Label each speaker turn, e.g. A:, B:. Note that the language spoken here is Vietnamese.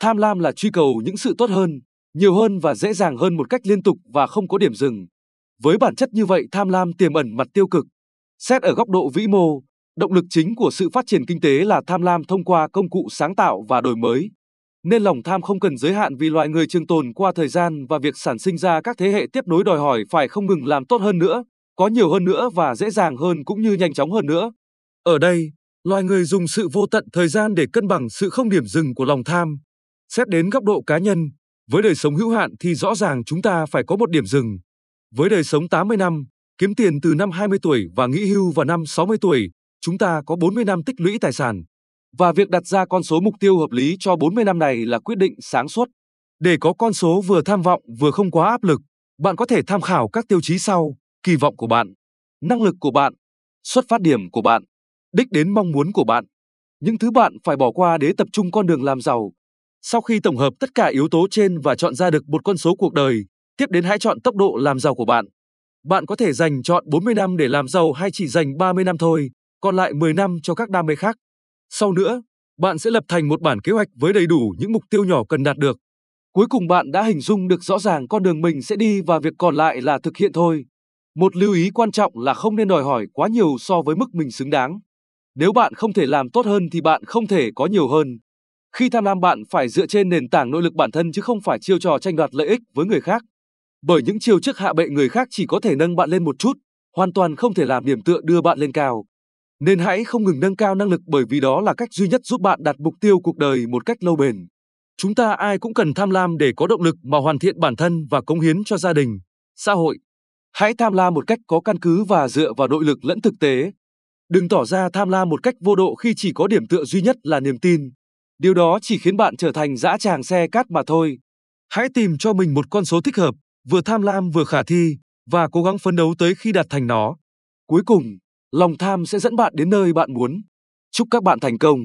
A: Tham lam là truy cầu những sự tốt hơn, nhiều hơn và dễ dàng hơn một cách liên tục và không có điểm dừng. Với bản chất như vậy, tham lam tiềm ẩn mặt tiêu cực. Xét ở góc độ vĩ mô, động lực chính của sự phát triển kinh tế là tham lam thông qua công cụ sáng tạo và đổi mới. Nên lòng tham không cần giới hạn vì loài người trường tồn qua thời gian và việc sản sinh ra các thế hệ tiếp nối đòi hỏi phải không ngừng làm tốt hơn nữa, có nhiều hơn nữa và dễ dàng hơn cũng như nhanh chóng hơn nữa. Ở đây, loài người dùng sự vô tận thời gian để cân bằng sự không điểm dừng của lòng tham. Xét đến góc độ cá nhân, với đời sống hữu hạn thì rõ ràng chúng ta phải có một điểm dừng. Với đời sống 80 năm, kiếm tiền từ năm 20 tuổi và nghỉ hưu vào năm 60 tuổi, chúng ta có 40 năm tích lũy tài sản. Và việc đặt ra con số mục tiêu hợp lý cho 40 năm này là quyết định sáng suốt. Để có con số vừa tham vọng vừa không quá áp lực, bạn có thể tham khảo các tiêu chí sau: kỳ vọng của bạn, năng lực của bạn, xuất phát điểm của bạn, đích đến mong muốn của bạn. Những thứ bạn phải bỏ qua để tập trung con đường làm giàu. Sau khi tổng hợp tất cả yếu tố trên và chọn ra được một con số cuộc đời, tiếp đến hãy chọn tốc độ làm giàu của bạn. Bạn có thể dành chọn 40 năm để làm giàu hay chỉ dành 30 năm thôi, còn lại 10 năm cho các đam mê khác. Sau nữa, bạn sẽ lập thành một bản kế hoạch với đầy đủ những mục tiêu nhỏ cần đạt được. Cuối cùng bạn đã hình dung được rõ ràng con đường mình sẽ đi và việc còn lại là thực hiện thôi. Một lưu ý quan trọng là không nên đòi hỏi quá nhiều so với mức mình xứng đáng. Nếu bạn không thể làm tốt hơn thì bạn không thể có nhiều hơn. Khi tham lam bạn phải dựa trên nền tảng nội lực bản thân chứ không phải chiêu trò tranh đoạt lợi ích với người khác. Bởi những chiêu trước hạ bệ người khác chỉ có thể nâng bạn lên một chút, hoàn toàn không thể làm điểm tựa đưa bạn lên cao. Nên hãy không ngừng nâng cao năng lực bởi vì đó là cách duy nhất giúp bạn đạt mục tiêu cuộc đời một cách lâu bền. Chúng ta ai cũng cần tham lam để có động lực mà hoàn thiện bản thân và cống hiến cho gia đình, xã hội. Hãy tham lam một cách có căn cứ và dựa vào nội lực lẫn thực tế. Đừng tỏ ra tham lam một cách vô độ khi chỉ có điểm tựa duy nhất là niềm tin. Điều đó chỉ khiến bạn trở thành dã tràng xe cát mà thôi. Hãy tìm cho mình một con số thích hợp, vừa tham lam vừa khả thi, và cố gắng phấn đấu tới khi đạt thành nó. Cuối cùng, lòng tham sẽ dẫn bạn đến nơi bạn muốn. Chúc các bạn thành công.